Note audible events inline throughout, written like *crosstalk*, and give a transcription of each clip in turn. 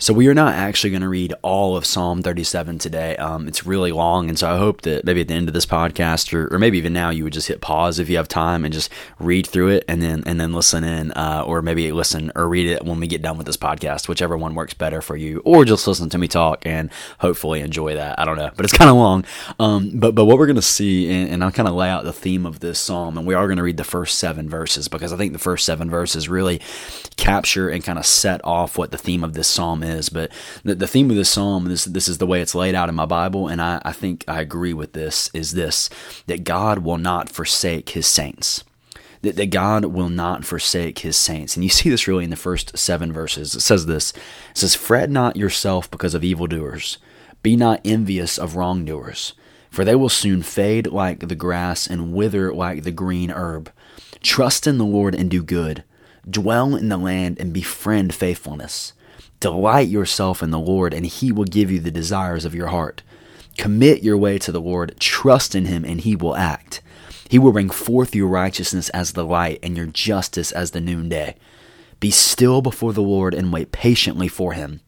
So we are not actually going to read all of Psalm 37 today. Um, it's really long, and so I hope that maybe at the end of this podcast, or, or, maybe even now, you would just hit pause if you have time and just read through it, and then and then listen in, uh, or maybe listen or read it when we get done with this podcast, whichever one works better for you, or just listen to me talk and hopefully enjoy that. I don't know, but it's *laughs* kind of long. Um, but but what we're going to see, and, and I'll kind of lay out the theme of this psalm, and we are going to read the first seven verses because I think the first seven verses really capture and kind of set off what the theme of this psalm is is. But the, the theme of this psalm, this this is the way it's laid out in my Bible, and I, I think I agree with this, is this that God will not forsake his saints that, that God will not forsake his saints. And you see this really in the first seven verses. It says this It says, Fret not yourself because of evildoers, be not envious of wrongdoers, for they will soon fade like the grass and wither like the green herb. Trust in the Lord and do good, dwell in the land and befriend faithfulness. Delight yourself in the Lord, and He will give you the desires of your heart. Commit your way to the Lord, trust in Him, and He will act. He will bring forth your righteousness as the light, and your justice as the noonday. Be still before the Lord and wait patiently for Him.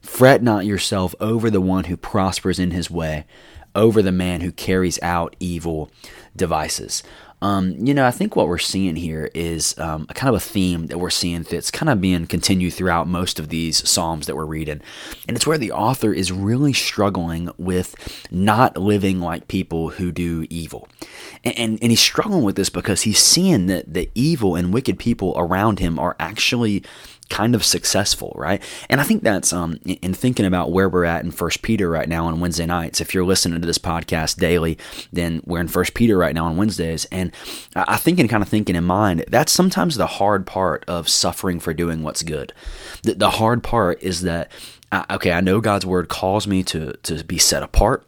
Fret not yourself over the one who prospers in his way, over the man who carries out evil devices. Um, you know, I think what we're seeing here is um, a kind of a theme that we're seeing that's kind of being continued throughout most of these Psalms that we're reading. And it's where the author is really struggling with not living like people who do evil. And, and, and he's struggling with this because he's seeing that the evil and wicked people around him are actually kind of successful, right? And I think that's um, in thinking about where we're at in First Peter right now on Wednesday nights. If you're listening to this podcast daily, then we're in First Peter right now on Wednesdays, and I think and kind of thinking in mind that's sometimes the hard part of suffering for doing what's good. The, the hard part is that okay, I know God's word calls me to to be set apart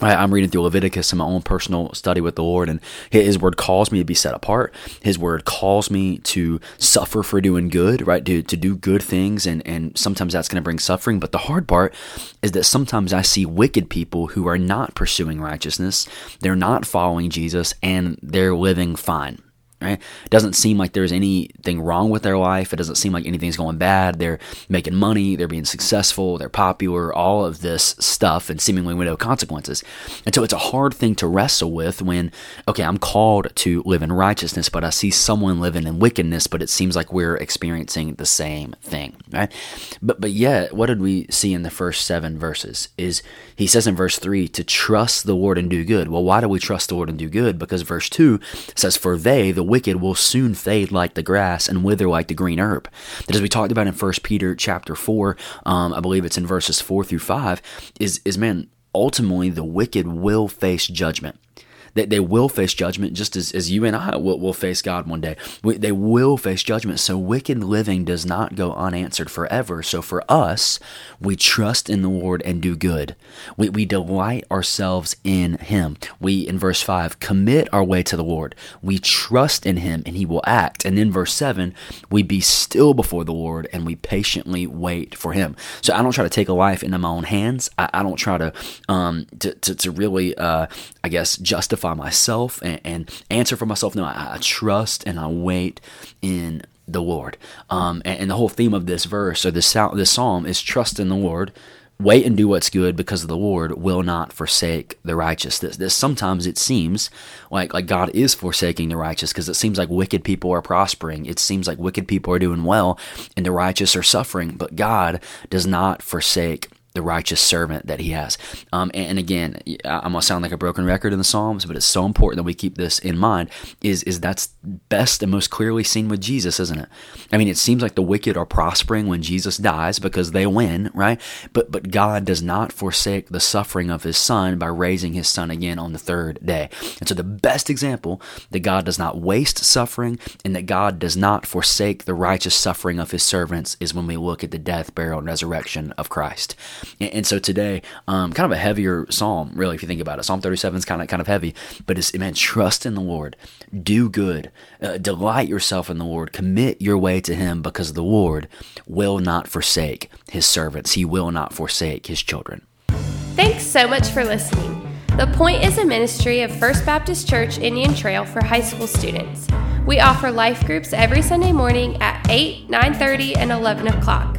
I'm reading through Leviticus in my own personal study with the Lord, and His word calls me to be set apart. His word calls me to suffer for doing good, right? To, to do good things, and, and sometimes that's going to bring suffering. But the hard part is that sometimes I see wicked people who are not pursuing righteousness, they're not following Jesus, and they're living fine. Right? It doesn't seem like there's anything wrong with their life. It doesn't seem like anything's going bad. They're making money, they're being successful, they're popular, all of this stuff, and seemingly with no consequences. And so it's a hard thing to wrestle with when, okay, I'm called to live in righteousness, but I see someone living in wickedness, but it seems like we're experiencing the same thing, right? But but yet, what did we see in the first seven verses? Is he says in verse three to trust the Lord and do good. Well, why do we trust the Lord and do good? Because verse two says, For they, the wicked will soon fade like the grass and wither like the green herb. That as we talked about in First Peter chapter 4, um, I believe it's in verses 4 through 5, is, is man, ultimately the wicked will face judgment that they will face judgment just as, as you and I will, will face God one day. We, they will face judgment. So wicked living does not go unanswered forever. So for us, we trust in the Lord and do good. We, we delight ourselves in Him. We, in verse 5, commit our way to the Lord. We trust in Him and He will act. And in verse 7, we be still before the Lord and we patiently wait for Him. So I don't try to take a life into my own hands. I, I don't try to, um, to, to, to really, uh, I guess, justify justify myself and, and answer for myself. No, I, I, trust and I wait in the Lord. Um, and, and, the whole theme of this verse or this, this psalm is trust in the Lord. Wait and do what's good because the Lord will not forsake the righteous. This, this sometimes it seems like like God is forsaking the righteous because it seems like wicked people are prospering. It seems like wicked people are doing well and the righteous are suffering. But God does not forsake the righteous servant that he has. Um, and, and, again, I'm gonna sound like a broken record in the Psalms, but it's so important that we keep this in mind. Is is that's best and most clearly seen with Jesus, isn't it? I mean, it seems like the wicked are prospering when Jesus dies because they win, right? But but God does not forsake the suffering of His Son by raising His Son again on the third day. And so the best example that God does not waste suffering and that God does not forsake the righteous suffering of His servants is when we look at the death, burial, and resurrection of Christ. And, so today, um, kind of a heavier psalm, really, if you think about it. Psalm 37 is kind of kind of heavy, but it's man, trust in the Lord, do good, uh, delight yourself in the Lord, commit your way to Him, because the Lord will not forsake His servants. He will not forsake His children. Thanks so much for listening. The Point is a ministry of First Baptist Church Indian Trail for high school students. We offer life groups every Sunday morning at 8, 9:30, and 11 o'clock,